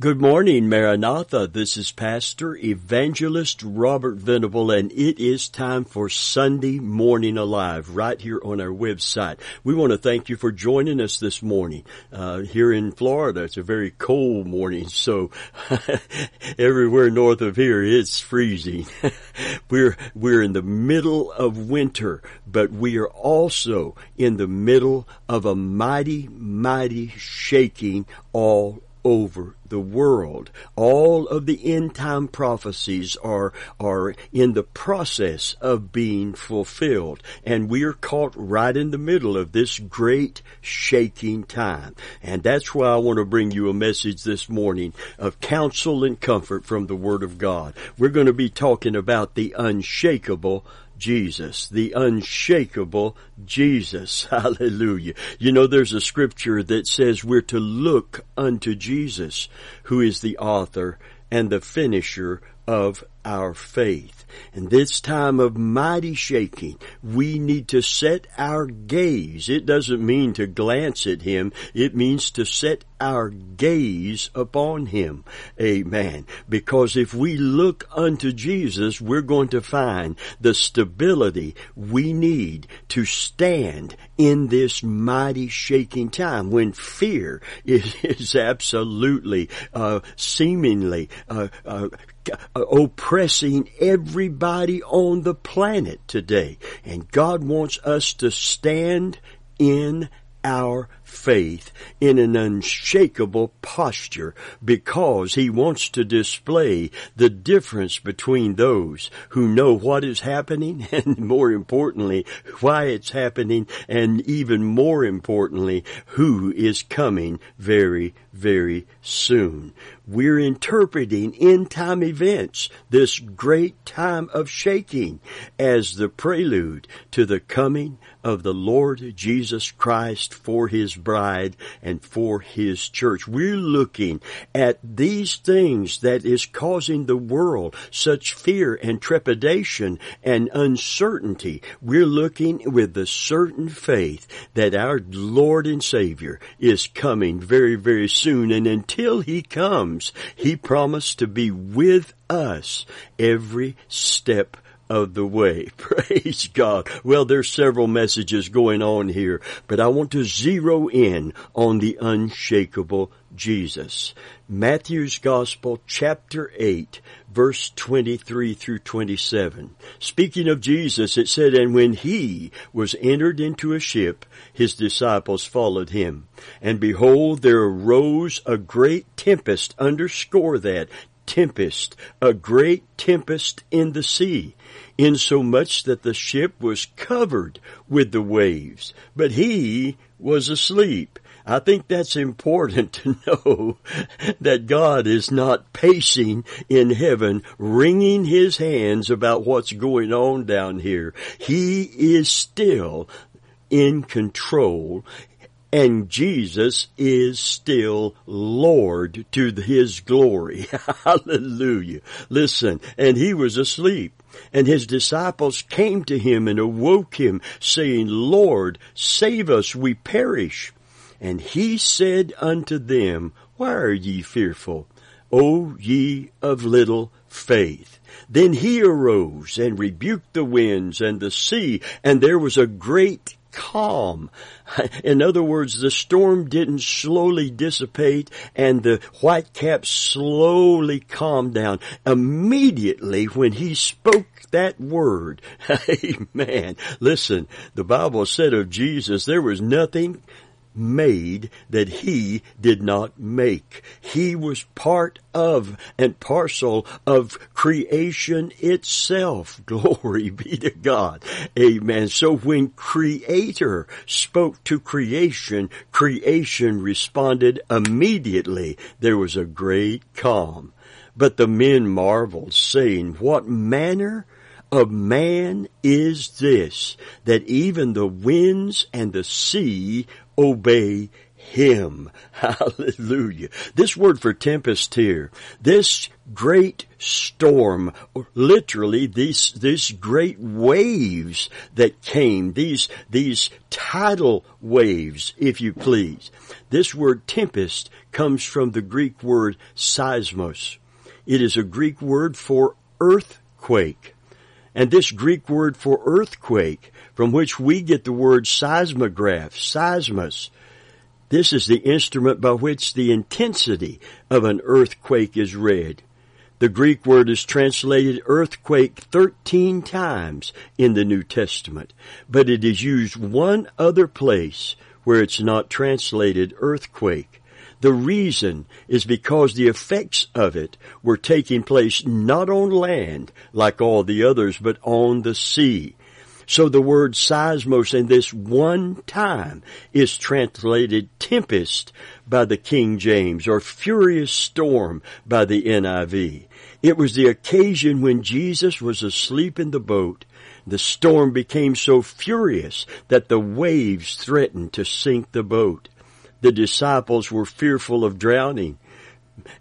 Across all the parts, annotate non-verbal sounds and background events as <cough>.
Good morning, Maranatha. This is Pastor Evangelist Robert Venable, and it is time for Sunday Morning Alive right here on our website. We want to thank you for joining us this morning. Uh, here in Florida, it's a very cold morning, so <laughs> everywhere north of here it's freezing. <laughs> we're we're in the middle of winter, but we are also in the middle of a mighty, mighty shaking all over the world. All of the end time prophecies are, are in the process of being fulfilled. And we are caught right in the middle of this great shaking time. And that's why I want to bring you a message this morning of counsel and comfort from the Word of God. We're going to be talking about the unshakable Jesus, the unshakable Jesus. <laughs> Hallelujah. You know, there's a scripture that says we're to look unto Jesus, who is the author and the finisher of our faith. In this time of mighty shaking, we need to set our gaze. It doesn't mean to glance at Him. It means to set our gaze upon Him. Amen. Because if we look unto Jesus, we're going to find the stability we need to stand in this mighty shaking time when fear <laughs> is, is absolutely, uh, seemingly, uh, uh, oppressing everybody on the planet today. And God wants us to stand in our faith in an unshakable posture because he wants to display the difference between those who know what is happening <laughs> and more importantly, why it's happening and even more importantly, who is coming very, very soon. We're interpreting end time events, this great time of shaking as the prelude to the coming of the Lord Jesus Christ for his bride and for his church. We're looking at these things that is causing the world such fear and trepidation and uncertainty. We're looking with the certain faith that our Lord and Savior is coming very, very soon. And until he comes, he promised to be with us every step of the way. <laughs> Praise God. Well, there's several messages going on here, but I want to zero in on the unshakable Jesus. Matthew's Gospel, chapter 8, verse 23 through 27. Speaking of Jesus, it said, And when he was entered into a ship, his disciples followed him. And behold, there arose a great tempest, underscore that, tempest, a great tempest in the sea, insomuch that the ship was covered with the waves, but he was asleep. I think that's important <laughs> to know that God is not pacing in heaven, wringing his hands about what's going on down here. He is still in control and Jesus is still Lord to his glory. <laughs> Hallelujah. Listen, and he was asleep. And his disciples came to him and awoke him, saying, Lord, save us, we perish. And he said unto them, Why are ye fearful, O ye of little faith? Then he arose and rebuked the winds and the sea, and there was a great calm. In other words, the storm didn't slowly dissipate and the white cap slowly calmed down. Immediately when he spoke that word, <laughs> amen. Listen, the Bible said of Jesus, there was nothing made that he did not make. He was part of and parcel of creation itself. <laughs> Glory be to God. Amen. So when creator spoke to creation, creation responded immediately. There was a great calm. But the men marveled saying, what manner of man is this that even the winds and the sea obey him. <laughs> Hallelujah. This word for tempest here, this great storm, literally these, these great waves that came, these, these tidal waves, if you please. This word tempest comes from the Greek word seismos. It is a Greek word for earthquake. And this Greek word for earthquake, from which we get the word seismograph, seismos, this is the instrument by which the intensity of an earthquake is read. The Greek word is translated earthquake 13 times in the New Testament, but it is used one other place where it's not translated earthquake. The reason is because the effects of it were taking place not on land like all the others, but on the sea. So the word seismos in this one time is translated tempest by the King James or furious storm by the NIV. It was the occasion when Jesus was asleep in the boat. The storm became so furious that the waves threatened to sink the boat. The disciples were fearful of drowning.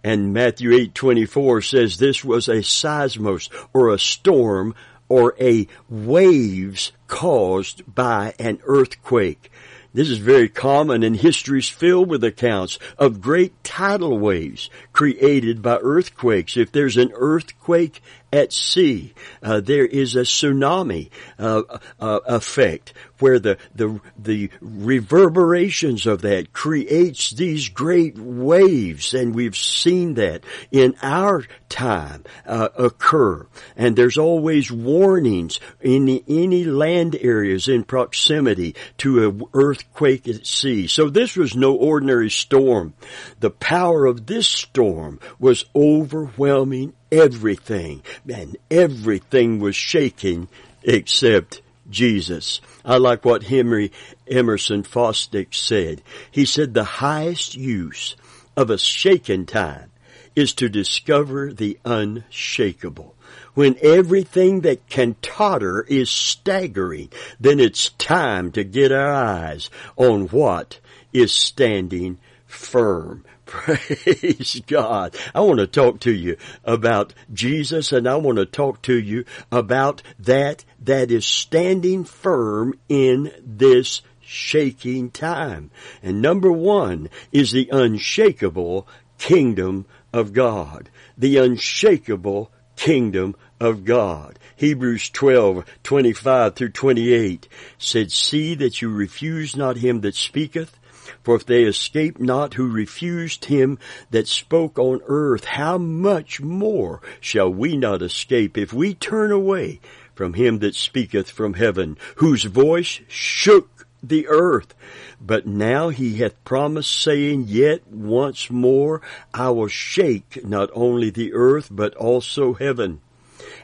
And Matthew 8:24 says this was a seismos or a storm or a waves caused by an earthquake. This is very common and history is filled with accounts of great tidal waves created by earthquakes. If there's an earthquake at sea, uh, there is a tsunami uh, uh, effect where the, the, the reverberations of that creates these great waves. And we've seen that in our time uh, occur. And there's always warnings in the, any land areas in proximity to an earthquake at sea. So this was no ordinary storm. The power of this storm was overwhelming everything and everything was shaking except Jesus. I like what Henry Emerson Fosdick said. He said the highest use of a shaken time is to discover the unshakable. When everything that can totter is staggering, then it's time to get our eyes on what is standing firm. <laughs> Praise God. I want to talk to you about Jesus and I want to talk to you about that that is standing firm in this shaking time. And number one is the unshakable kingdom of God. The unshakable kingdom of God. Hebrews 12, 25 through 28 said, See that you refuse not him that speaketh, for if they escape not who refused him that spoke on earth, how much more shall we not escape if we turn away from him that speaketh from heaven, whose voice shook the earth. But now he hath promised, saying, Yet once more I will shake not only the earth, but also heaven.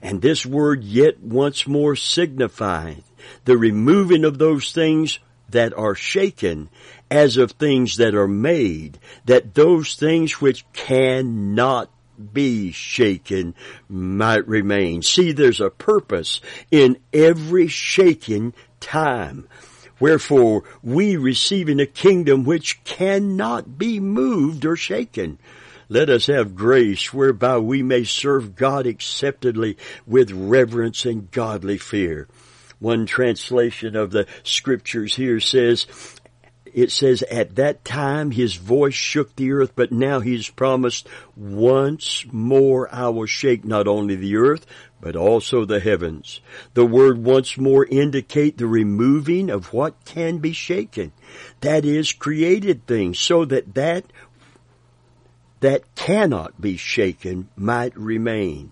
And this word yet once more signifies the removing of those things that are shaken as of things that are made, that those things which cannot be shaken might remain. See, there's a purpose in every shaking time. Wherefore, we receiving a kingdom which cannot be moved or shaken. Let us have grace whereby we may serve God acceptably with reverence and godly fear. One translation of the scriptures here says, it says, at that time his voice shook the earth, but now he's promised, once more I will shake not only the earth, but also the heavens. The word once more indicate the removing of what can be shaken. That is created things so that that that cannot be shaken might remain.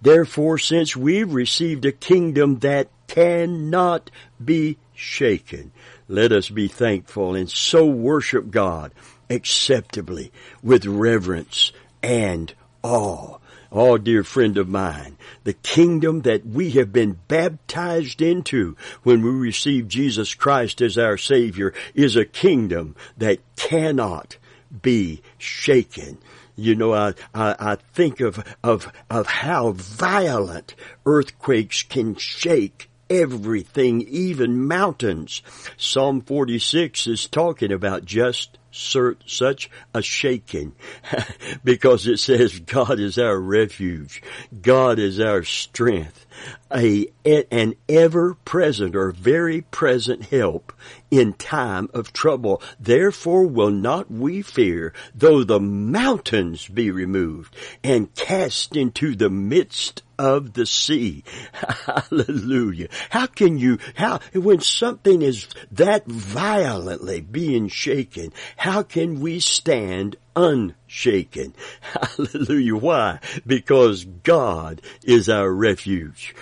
Therefore, since we've received a kingdom that cannot be shaken. Let us be thankful and so worship God acceptably with reverence and awe. Oh, dear friend of mine, the kingdom that we have been baptized into when we receive Jesus Christ as our Savior is a kingdom that cannot be shaken. You know, I, I, I think of, of, of how violent earthquakes can shake everything, even mountains. Psalm 46 is talking about just such a shaking <laughs> because it says God is our refuge. God is our strength. A, an ever present or very present help in time of trouble. Therefore will not we fear, though the mountains be removed and cast into the midst of the sea. <laughs> Hallelujah. How can you, how, when something is that violently being shaken, how can we stand unshaken? <laughs> Hallelujah. Why? Because God is our refuge.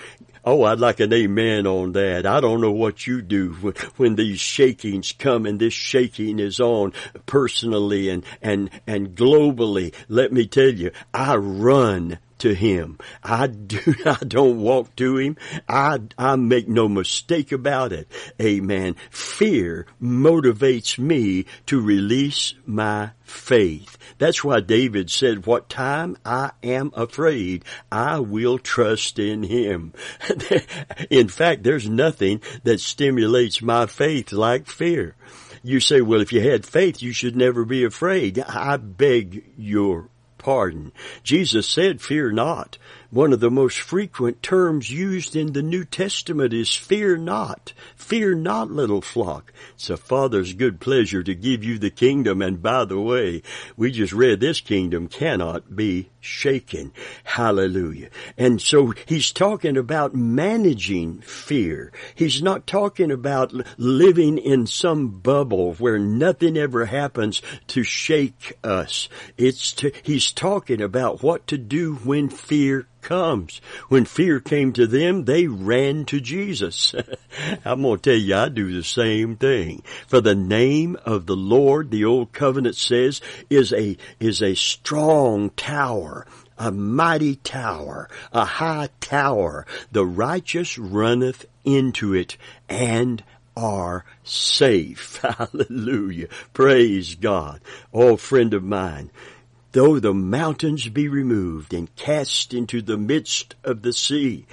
Oh, I'd like an amen on that. I don't know what you do when, when these shakings come and this shaking is on personally and, and, and globally. Let me tell you, I run to him. I do, <laughs> I don't walk to him. I, I make no mistake about it. Amen. Fear motivates me to release my faith. That's why David said, what time I am afraid, I will trust in him. <laughs> in fact, there's nothing that stimulates my faith like fear. You say, well, if you had faith, you should never be afraid. I beg your pardon. Jesus said, fear not. One of the most frequent terms used in the New Testament is fear not. Fear not, little flock. It's a father's good pleasure to give you the kingdom. And by the way, we just read this kingdom cannot be shaken. Hallelujah. And so he's talking about managing fear. He's not talking about living in some bubble where nothing ever happens to shake us. It's to, he's talking about what to do when fear comes. When fear came to them, they ran to Jesus. <laughs> I'm going to tell you, I do the same thing. For the name of the Lord, the old covenant says, is a, is a strong tower a mighty tower, a high tower. The righteous runneth into it and are safe. <laughs> Hallelujah. Praise God. Oh, friend of mine, though the mountains be removed and cast into the midst of the sea,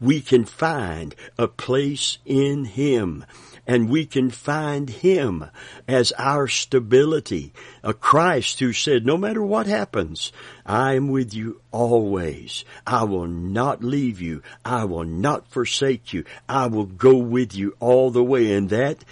we can find a place in Him and we can find Him as our stability. A Christ who said, no matter what happens, I am with you always. I will not leave you. I will not forsake you. I will go with you all the way. And that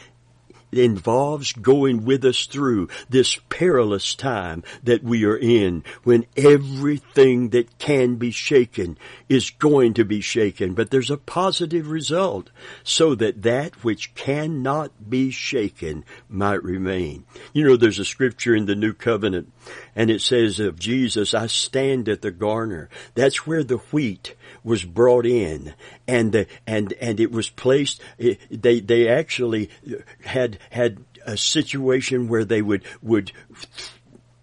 involves going with us through this perilous time that we are in when everything that can be shaken is going to be shaken. But there's a positive result so that that which cannot be shaken might remain. You know, there's a scripture in the New Covenant and it says of Jesus, I stand at the garner. That's where the wheat was brought in and uh, and, and it was placed, they, they actually had, had a situation where they would, would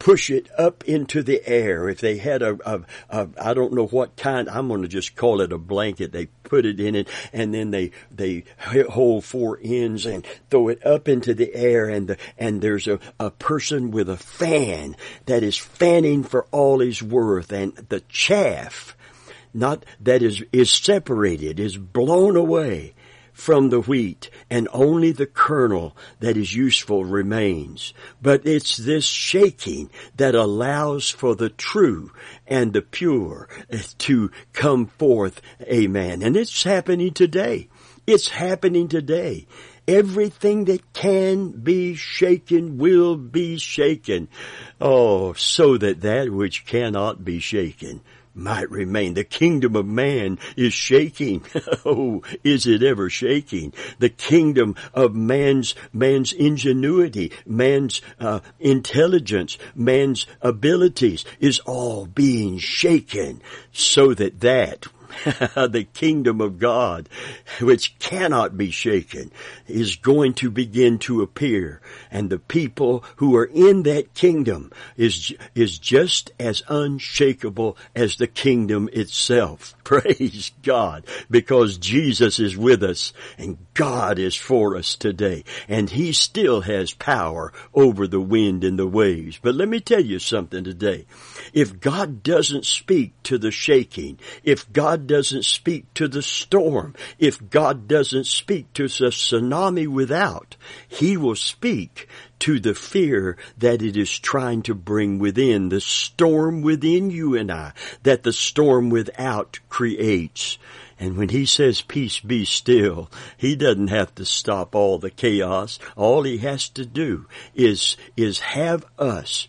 push it up into the air. If they had a, a, a I don't know what kind, I'm going to just call it a blanket. They put it in it and then they, they hold four ends and throw it up into the air and the, and there's a, a person with a fan that is fanning for all he's worth and the chaff not that is, is separated, is blown away from the wheat and only the kernel that is useful remains. But it's this shaking that allows for the true and the pure to come forth. Amen. And it's happening today. It's happening today. Everything that can be shaken will be shaken. Oh, so that that which cannot be shaken might remain. The kingdom of man is shaking. <laughs> oh, is it ever shaking? The kingdom of man's, man's ingenuity, man's uh, intelligence, man's abilities is all being shaken so that that <laughs> the kingdom of God, which cannot be shaken, is going to begin to appear. And the people who are in that kingdom is, is just as unshakable as the kingdom itself. <laughs> Praise God, because Jesus is with us and God is for us today. And He still has power over the wind and the waves. But let me tell you something today. If God doesn't speak to the shaking, if God God doesn't speak to the storm, if God doesn't speak to the tsunami without, He will speak to the fear that it is trying to bring within, the storm within you and I, that the storm without creates. And when he says peace be still, he doesn't have to stop all the chaos. All he has to do is, is have us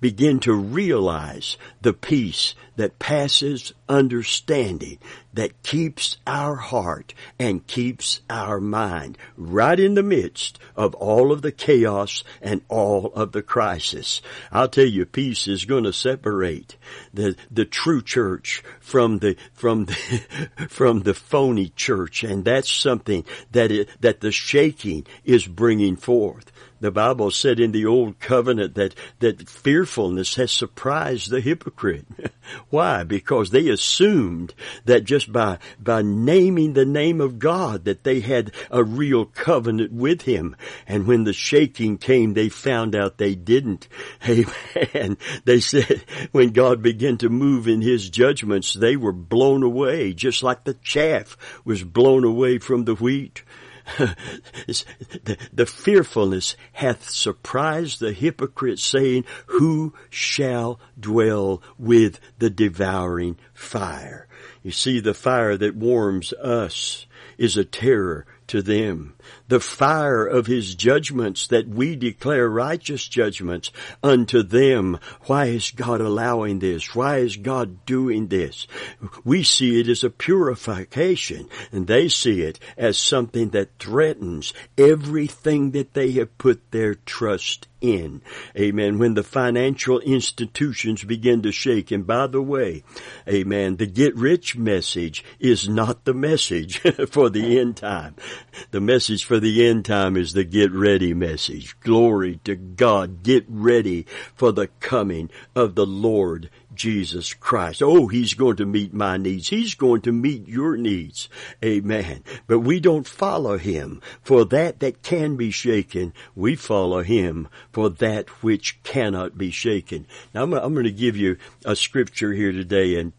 begin to realize the peace that passes understanding that keeps our heart and keeps our mind right in the midst of all of the chaos and all of the crisis. I'll tell you, peace is going to separate the, the true church from the, from the, <laughs> from the phony church. And that's something that it, that the shaking is bringing forth. The Bible said in the old covenant that, that fearfulness has surprised the hypocrite. <laughs> Why? Because they assumed that just by, by naming the name of God that they had a real covenant with Him. And when the shaking came, they found out they didn't. <laughs> Amen. They said when God began to move in His judgments, they were blown away, just like the chaff was blown away from the wheat. <laughs> the, the fearfulness hath surprised the hypocrite saying, who shall dwell with the devouring fire? You see, the fire that warms us is a terror to them. The fire of his judgments that we declare righteous judgments unto them. Why is God allowing this? Why is God doing this? We see it as a purification and they see it as something that threatens everything that they have put their trust in. Amen. When the financial institutions begin to shake. And by the way, amen, the get rich message is not the message <laughs> for the end time. The message for the end time is the get ready message. Glory to God. Get ready for the coming of the Lord Jesus Christ. Oh, He's going to meet my needs. He's going to meet your needs. Amen. But we don't follow Him for that that can be shaken. We follow Him for that which cannot be shaken. Now I'm, I'm going to give you a scripture here today and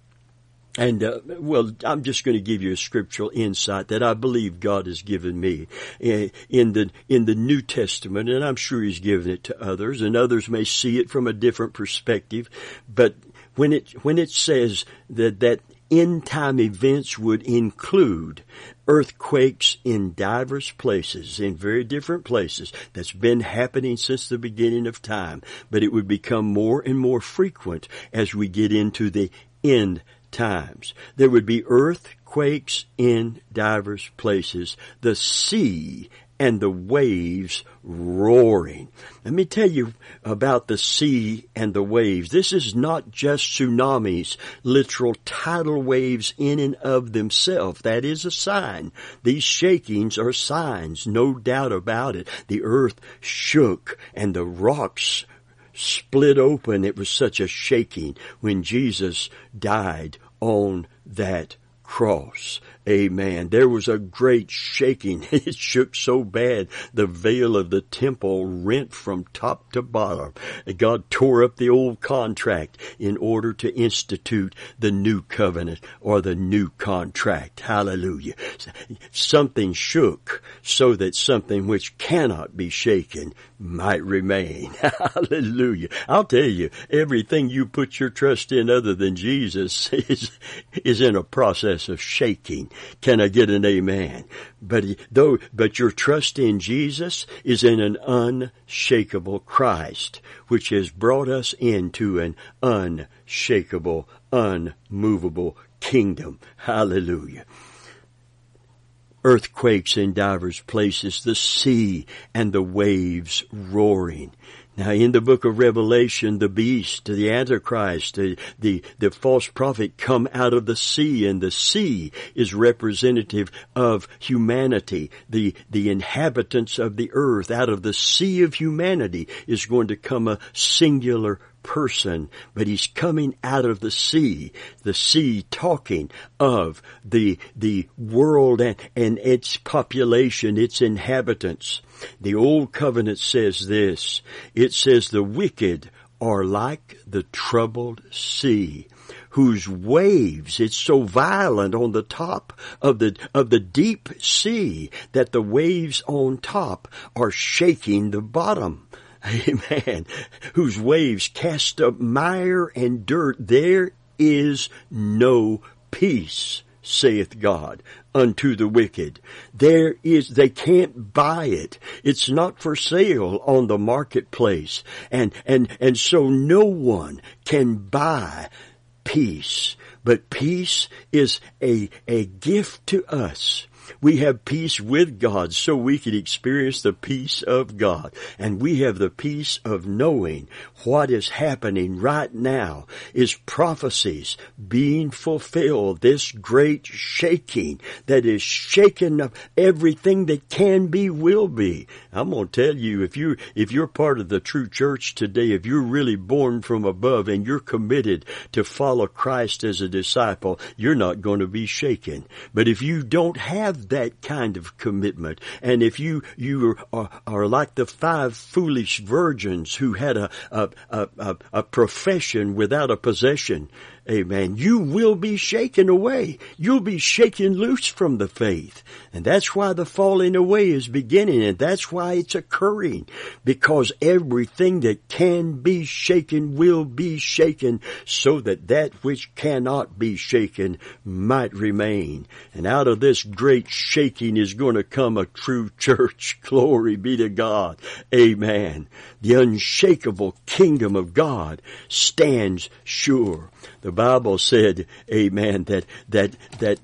and uh, well, I'm just going to give you a scriptural insight that I believe God has given me in the in the New Testament, and I'm sure He's given it to others, and others may see it from a different perspective. But when it when it says that that end time events would include earthquakes in diverse places, in very different places. That's been happening since the beginning of time, but it would become more and more frequent as we get into the end times. There would be earthquakes in divers places. The sea and the waves roaring. Let me tell you about the sea and the waves. This is not just tsunamis, literal tidal waves in and of themselves. That is a sign. These shakings are signs, no doubt about it. The earth shook and the rocks split open. It was such a shaking when Jesus died on that cross. Amen. There was a great shaking. <laughs> It shook so bad the veil of the temple rent from top to bottom. God tore up the old contract in order to institute the new covenant or the new contract. Hallelujah. Something shook so that something which cannot be shaken might remain. <laughs> Hallelujah. I'll tell you, everything you put your trust in other than Jesus <laughs> is, is in a process of shaking. Can I get an amen? But though, but your trust in Jesus is in an unshakable Christ, which has brought us into an unshakable, unmovable kingdom. Hallelujah earthquakes in divers places, the sea and the waves roaring. Now in the book of Revelation, the beast, the Antichrist, the, the, the, false prophet come out of the sea and the sea is representative of humanity. The, the inhabitants of the earth out of the sea of humanity is going to come a singular person, but he's coming out of the sea, the sea talking of the, the world and, and its population, its inhabitants. The old covenant says this. It says the wicked are like the troubled sea whose waves, it's so violent on the top of the, of the deep sea that the waves on top are shaking the bottom. Amen. Whose waves cast up mire and dirt. There is no peace, saith God, unto the wicked. There is, they can't buy it. It's not for sale on the marketplace. And, and, and so no one can buy peace. But peace is a, a gift to us we have peace with God so we can experience the peace of God. And we have the peace of knowing what is happening right now is prophecies being fulfilled. This great shaking that is shaking up everything that can be will be. I'm going to tell you, if you, if you're part of the true church today, if you're really born from above and you're committed to follow Christ as a disciple, you're not going to be shaken. But if you don't have that kind of commitment, and if you, you are, are like the five foolish virgins who had a, a, a, a, a profession without a possession, Amen. You will be shaken away. You'll be shaken loose from the faith. And that's why the falling away is beginning and that's why it's occurring. Because everything that can be shaken will be shaken so that that which cannot be shaken might remain. And out of this great shaking is going to come a true church. <laughs> Glory be to God. Amen. The unshakable kingdom of God stands sure. The Bible said, amen, that, that, that,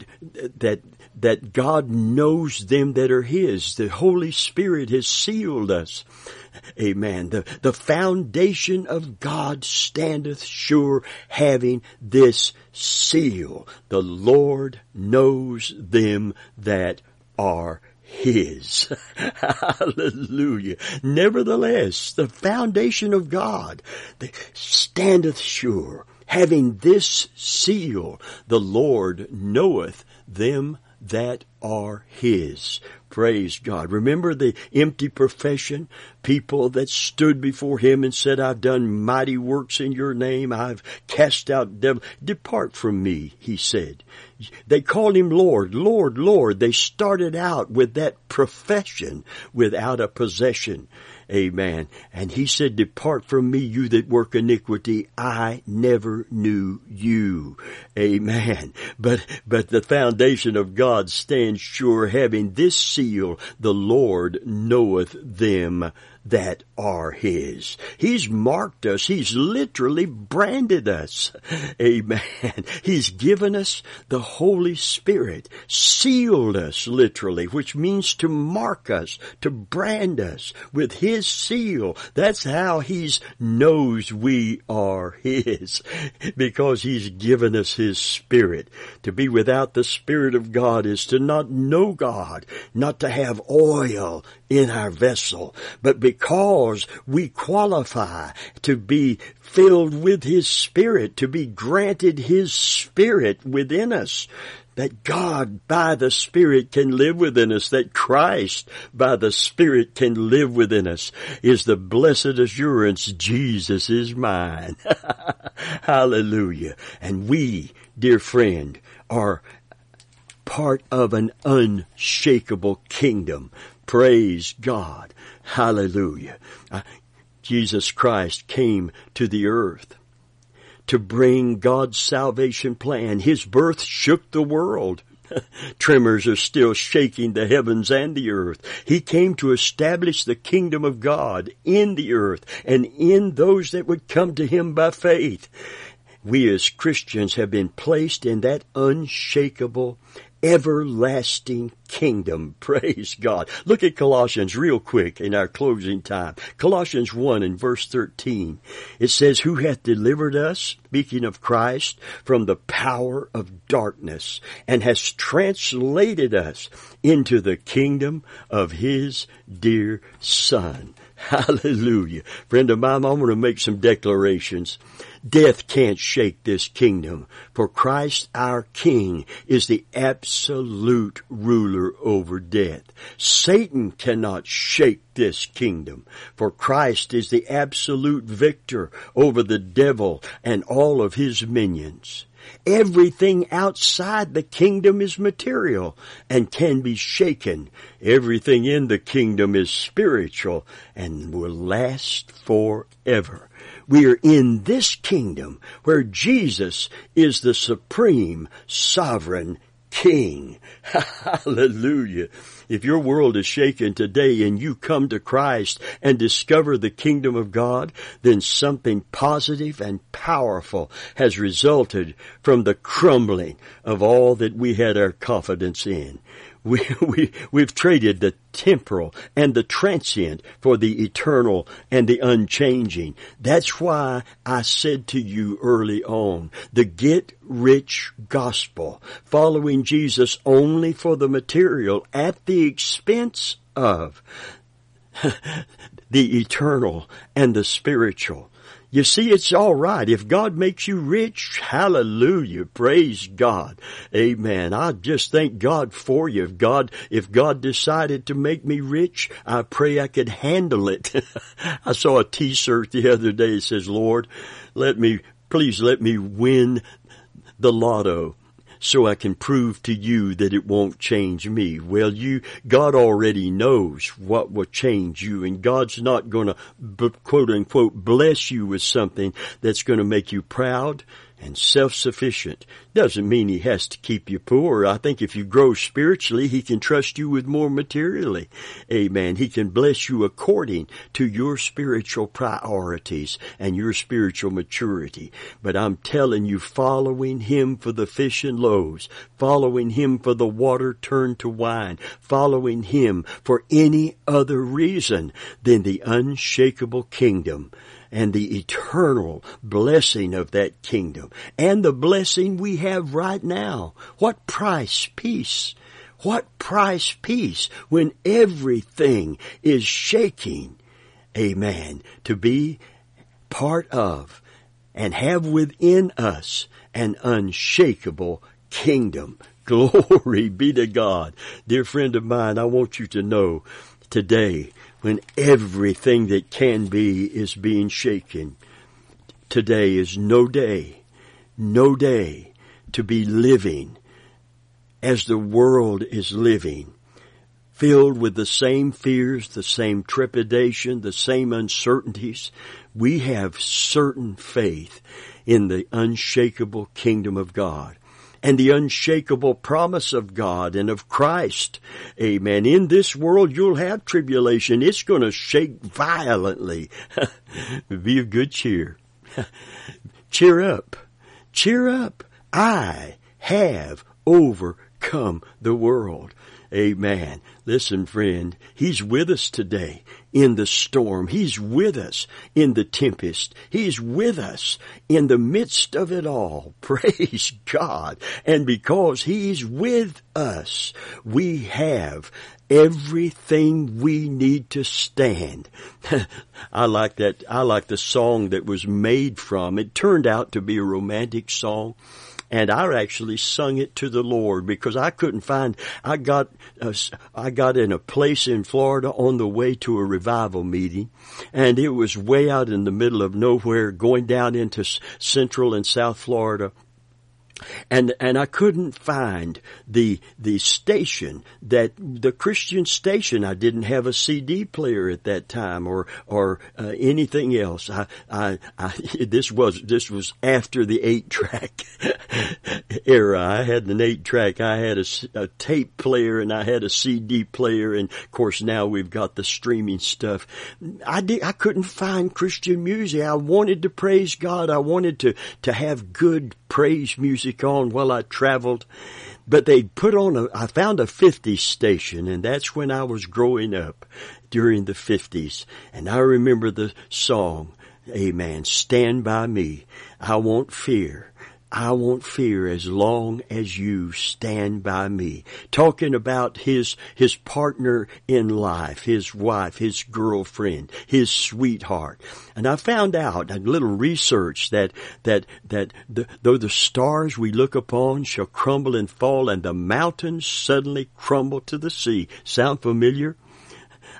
that, that God knows them that are His. The Holy Spirit has sealed us. Amen. The, the foundation of God standeth sure, having this seal. The Lord knows them that are his. <laughs> Hallelujah. Nevertheless, the foundation of God standeth sure, having this seal, the Lord knoweth them that are his. Praise God. Remember the empty profession? People that stood before him and said, I've done mighty works in your name. I've cast out devils. Depart from me, he said. They called him Lord, Lord, Lord. They started out with that profession without a possession. Amen. And he said, depart from me, you that work iniquity. I never knew you. Amen. But, but the foundation of God stands sure having this seal, the Lord knoweth them that are His. He's marked us. He's literally branded us. Amen. <laughs> He's given us the Holy Spirit, sealed us literally, which means to mark us, to brand us with His seal. That's how He knows we are <laughs> His, because He's given us His Spirit. To be without the Spirit of God is to not know God, not to have oil in our vessel, but because we qualify to be filled with His Spirit, to be granted His Spirit within us, that God by the Spirit can live within us, that Christ by the Spirit can live within us, is the blessed assurance Jesus is mine. <laughs> Hallelujah. And we, dear friend, are part of an unshakable kingdom Praise God. Hallelujah. Uh, Jesus Christ came to the earth to bring God's salvation plan. His birth shook the world. <laughs> Tremors are still shaking the heavens and the earth. He came to establish the kingdom of God in the earth and in those that would come to Him by faith. We as Christians have been placed in that unshakable everlasting kingdom. <laughs> Praise God. Look at Colossians real quick in our closing time. Colossians 1 and verse 13. It says, Who hath delivered us, speaking of Christ, from the power of darkness and has translated us into the kingdom of His dear Son. <laughs> Hallelujah. Friend of mine, I'm going to make some declarations. Death can't shake this kingdom, for Christ our King is the absolute ruler over death. Satan cannot shake this kingdom, for Christ is the absolute victor over the devil and all of his minions. Everything outside the kingdom is material and can be shaken. Everything in the kingdom is spiritual and will last forever. We are in this kingdom where Jesus is the supreme sovereign king. <laughs> Hallelujah. If your world is shaken today and you come to Christ and discover the kingdom of God, then something positive and powerful has resulted from the crumbling of all that we had our confidence in. We, <laughs> we, we've traded the temporal and the transient for the eternal and the unchanging. That's why I said to you early on, the get rich gospel, following Jesus only for the material at the expense of <laughs> the eternal and the spiritual. You see, it's all right. If God makes you rich, hallelujah. Praise God. Amen. I just thank God for you. If God, if God decided to make me rich, I pray I could handle it. <laughs> I saw a t-shirt the other day that says, Lord, let me, please let me win the lotto so I can prove to you that it won't change me. Well, you, God already knows what will change you and God's not going to quote unquote bless you with something that's going to make you proud and self-sufficient. Doesn't mean he has to keep you poor. I think if you grow spiritually, he can trust you with more materially. Amen. He can bless you according to your spiritual priorities and your spiritual maturity. But I'm telling you, following him for the fish and loaves, following him for the water turned to wine, following him for any other reason than the unshakable kingdom and the eternal blessing of that kingdom and the blessing we have right now. What price peace? What price peace when everything is shaking? Amen. To be part of and have within us an unshakable kingdom. <laughs> Glory be to God. Dear friend of mine, I want you to know today when everything that can be is being shaken. Today is no day, no day to be living as the world is living, filled with the same fears, the same trepidation, the same uncertainties. We have certain faith in the unshakable kingdom of God and the unshakable promise of God and of Christ. Amen. In this world, you'll have tribulation. It's going to shake violently. <laughs> Be of good cheer. <laughs> cheer up. Cheer up. I have overcome the world. Amen. Listen, friend, He's with us today in the storm. He's with us in the tempest. He's with us in the midst of it all. <laughs> Praise God. And because He's with us, we have everything we need to stand. <laughs> I like that. I like the song that was made from. It turned out to be a romantic song and I actually sung it to the Lord because I couldn't find. I got uh, I got in a place in Florida on the way to a revival meeting, and it was way out in the middle of nowhere, going down into Central and South Florida and and I couldn't find the the station that the Christian station. I didn't have a CD player at that time or or uh, anything else. I, I, I <laughs> this was this was after the eight track <laughs> era. I had an eight track. I had a, a tape player and I had a CD player, and of course now we've got the streaming stuff. I did. I couldn't find Christian music. I wanted to praise God. I wanted to to have good praise music on while I traveled. But they put on a, I found a 50s station and that's when I was growing up during the 50s. And I remember the song, Amen, Stand By Me. I won't fear. I won't fear as long as you stand by me. Talking about his, his partner in life, his wife, his girlfriend, his sweetheart. And I found out a little research that, that, that the, though the stars we look upon shall crumble and fall and the mountains suddenly crumble to the sea. Sound familiar?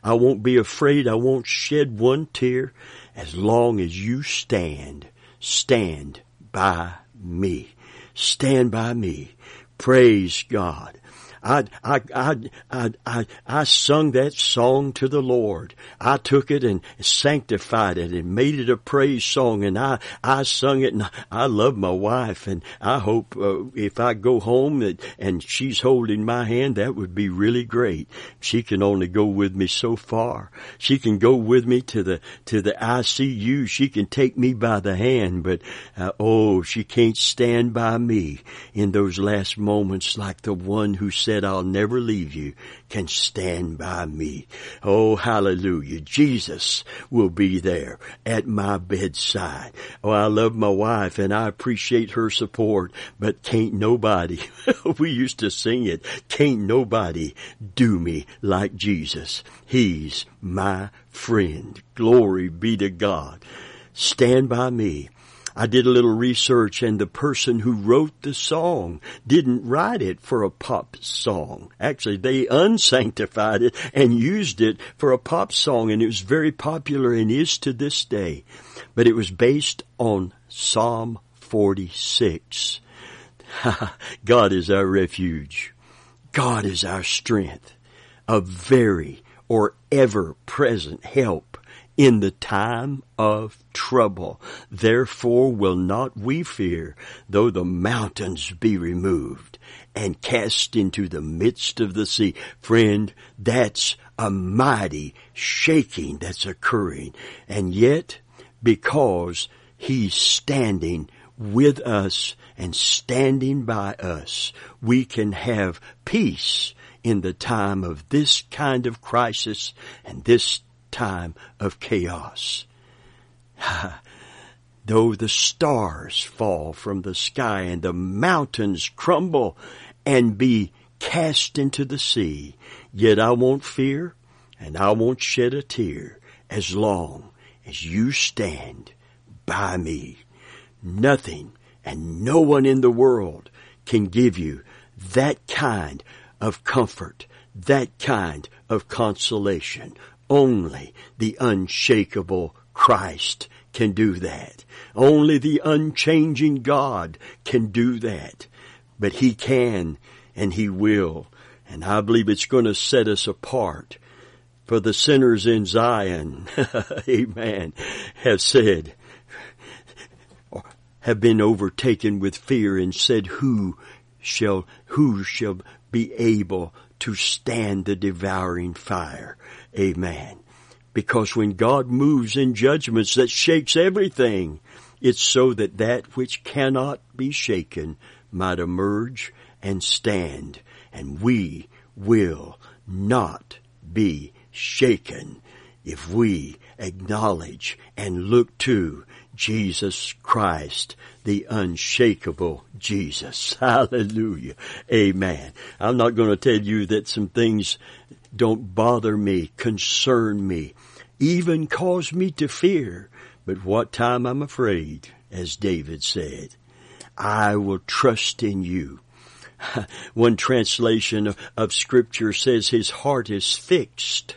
I won't be afraid. I won't shed one tear as long as you stand, stand by me. stand by me. Praise God. I, I, I, I, I, I sung that song to the Lord. I took it and sanctified it and made it a praise song and I, I sung it and I love my wife and I hope uh, if I go home and, and she's holding my hand, that would be really great. She can only go with me so far. She can go with me to the, to the ICU. She can take me by the hand, but, uh, oh, she can't stand by me in those last moments like the one who said, said, I'll never leave you, can stand by me. Oh, hallelujah. Jesus will be there at my bedside. Oh, I love my wife and I appreciate her support, but can't nobody, <laughs> we used to sing it, can't nobody do me like Jesus. He's my friend. Glory be to God. Stand by me. I did a little research and the person who wrote the song didn't write it for a pop song. Actually, they unsanctified it and used it for a pop song and it was very popular and is to this day. But it was based on Psalm 46. <laughs> God is our refuge. God is our strength. A very or ever present help in the time of trouble. Therefore will not we fear, though the mountains be removed and cast into the midst of the sea. Friend, that's a mighty shaking that's occurring. And yet, because he's standing with us and standing by us, we can have peace in the time of this kind of crisis and this time of chaos. <laughs> Though the stars fall from the sky and the mountains crumble and be cast into the sea, yet I won't fear and I won't shed a tear as long as you stand by me. Nothing and no one in the world can give you that kind of comfort, that kind of consolation. Only the unshakable Christ can do that. Only the unchanging God can do that. But He can and He will. And I believe it's going to set us apart. For the sinners in Zion, <laughs> amen, have said, have been overtaken with fear and said, who shall, who shall be able to stand the devouring fire? Amen. Because when God moves in judgments that shakes everything, it's so that that which cannot be shaken might emerge and stand, and we will not be shaken if we acknowledge and look to Jesus Christ, the unshakable Jesus. <laughs> Hallelujah. Amen. I'm not going to tell you that some things don't bother me, concern me, even cause me to fear. But what time I'm afraid, as David said, I will trust in you. <laughs> One translation of, scripture says his heart is fixed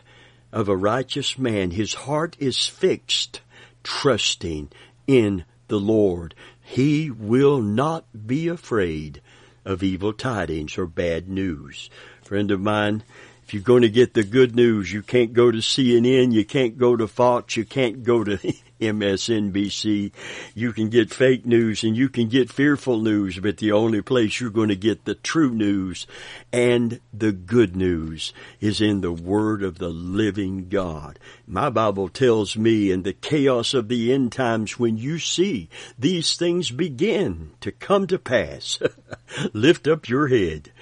of a righteous man. His heart is fixed, trusting in the Lord. He will not be afraid of evil tidings or bad news. friend of mine, if you're going to get the good news, you can't go to CNN, you can't go to Fox, you can't go to <laughs> MSNBC. You can get fake news and you can get fearful news, but the only place you're going to get the true news and the good news is in the Word of the living God. My Bible tells me in the chaos of the end times when you see these things begin to come to pass, <laughs> lift up your head.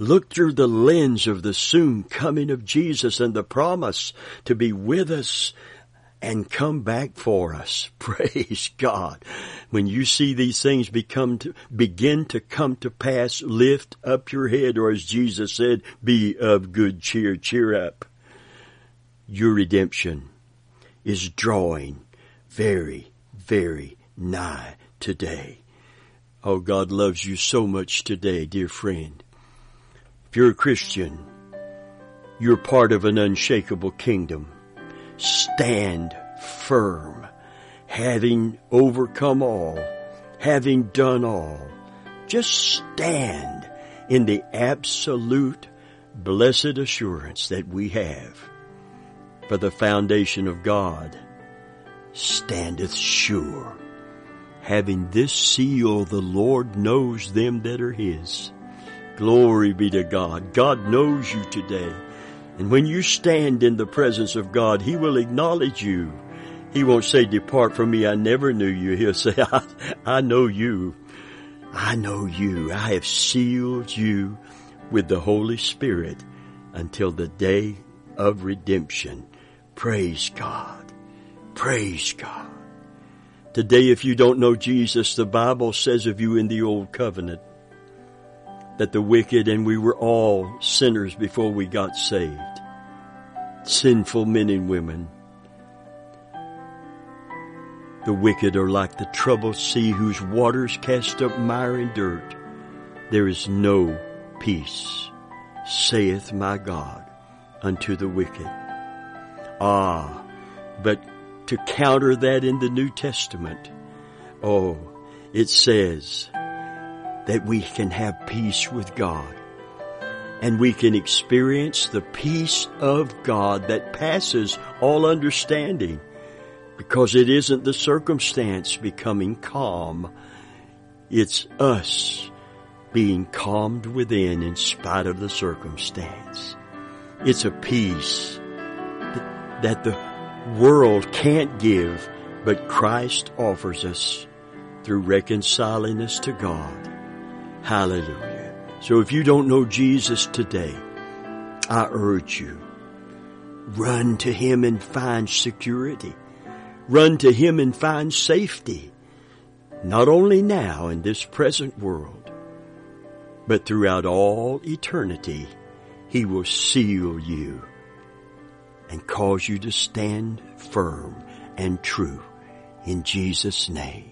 Look through the lens of the soon coming of Jesus and the promise to be with us and come back for us. <laughs> Praise God. When you see these things become to, begin to come to pass, lift up your head, or as Jesus said, be of good cheer, cheer up. Your redemption is drawing very, very nigh today. Oh, God loves you so much today, dear friend. If you're a Christian, you're part of an unshakable kingdom. Stand firm, having overcome all, having done all, Just stand in the absolute blessed assurance that we have. For the foundation of God standeth sure. Having this seal, the Lord knows them that are His. Glory be to God. God knows you today. And when you stand in the presence of God, He will acknowledge you. He won't say, depart from me, I never knew you. <laughs> He'll say, I, I know you. I know you. I have sealed you with the Holy Spirit until the day of redemption. Praise God. Praise God. Today, if you don't know Jesus, the Bible says of you in the Old Covenant that the wicked and we were all sinners before we got saved. Sinful men and women. The wicked are like the troubled sea whose waters cast up mire and dirt. There is no peace, saith my God, unto the wicked. Ah, but to counter that in the New Testament, oh, it says that we can have peace with God and we can experience the peace of God that passes all understanding because it isn't the circumstance becoming calm. It's us being calmed within in spite of the circumstance. It's a peace that the world can't give, but Christ offers us through reconciling us to God. Hallelujah. So if you don't know Jesus today, I urge you, run to Him and find security. Run to Him and find safety. Not only now in this present world, but throughout all eternity, He will seal you and cause you to stand firm and true in Jesus' name.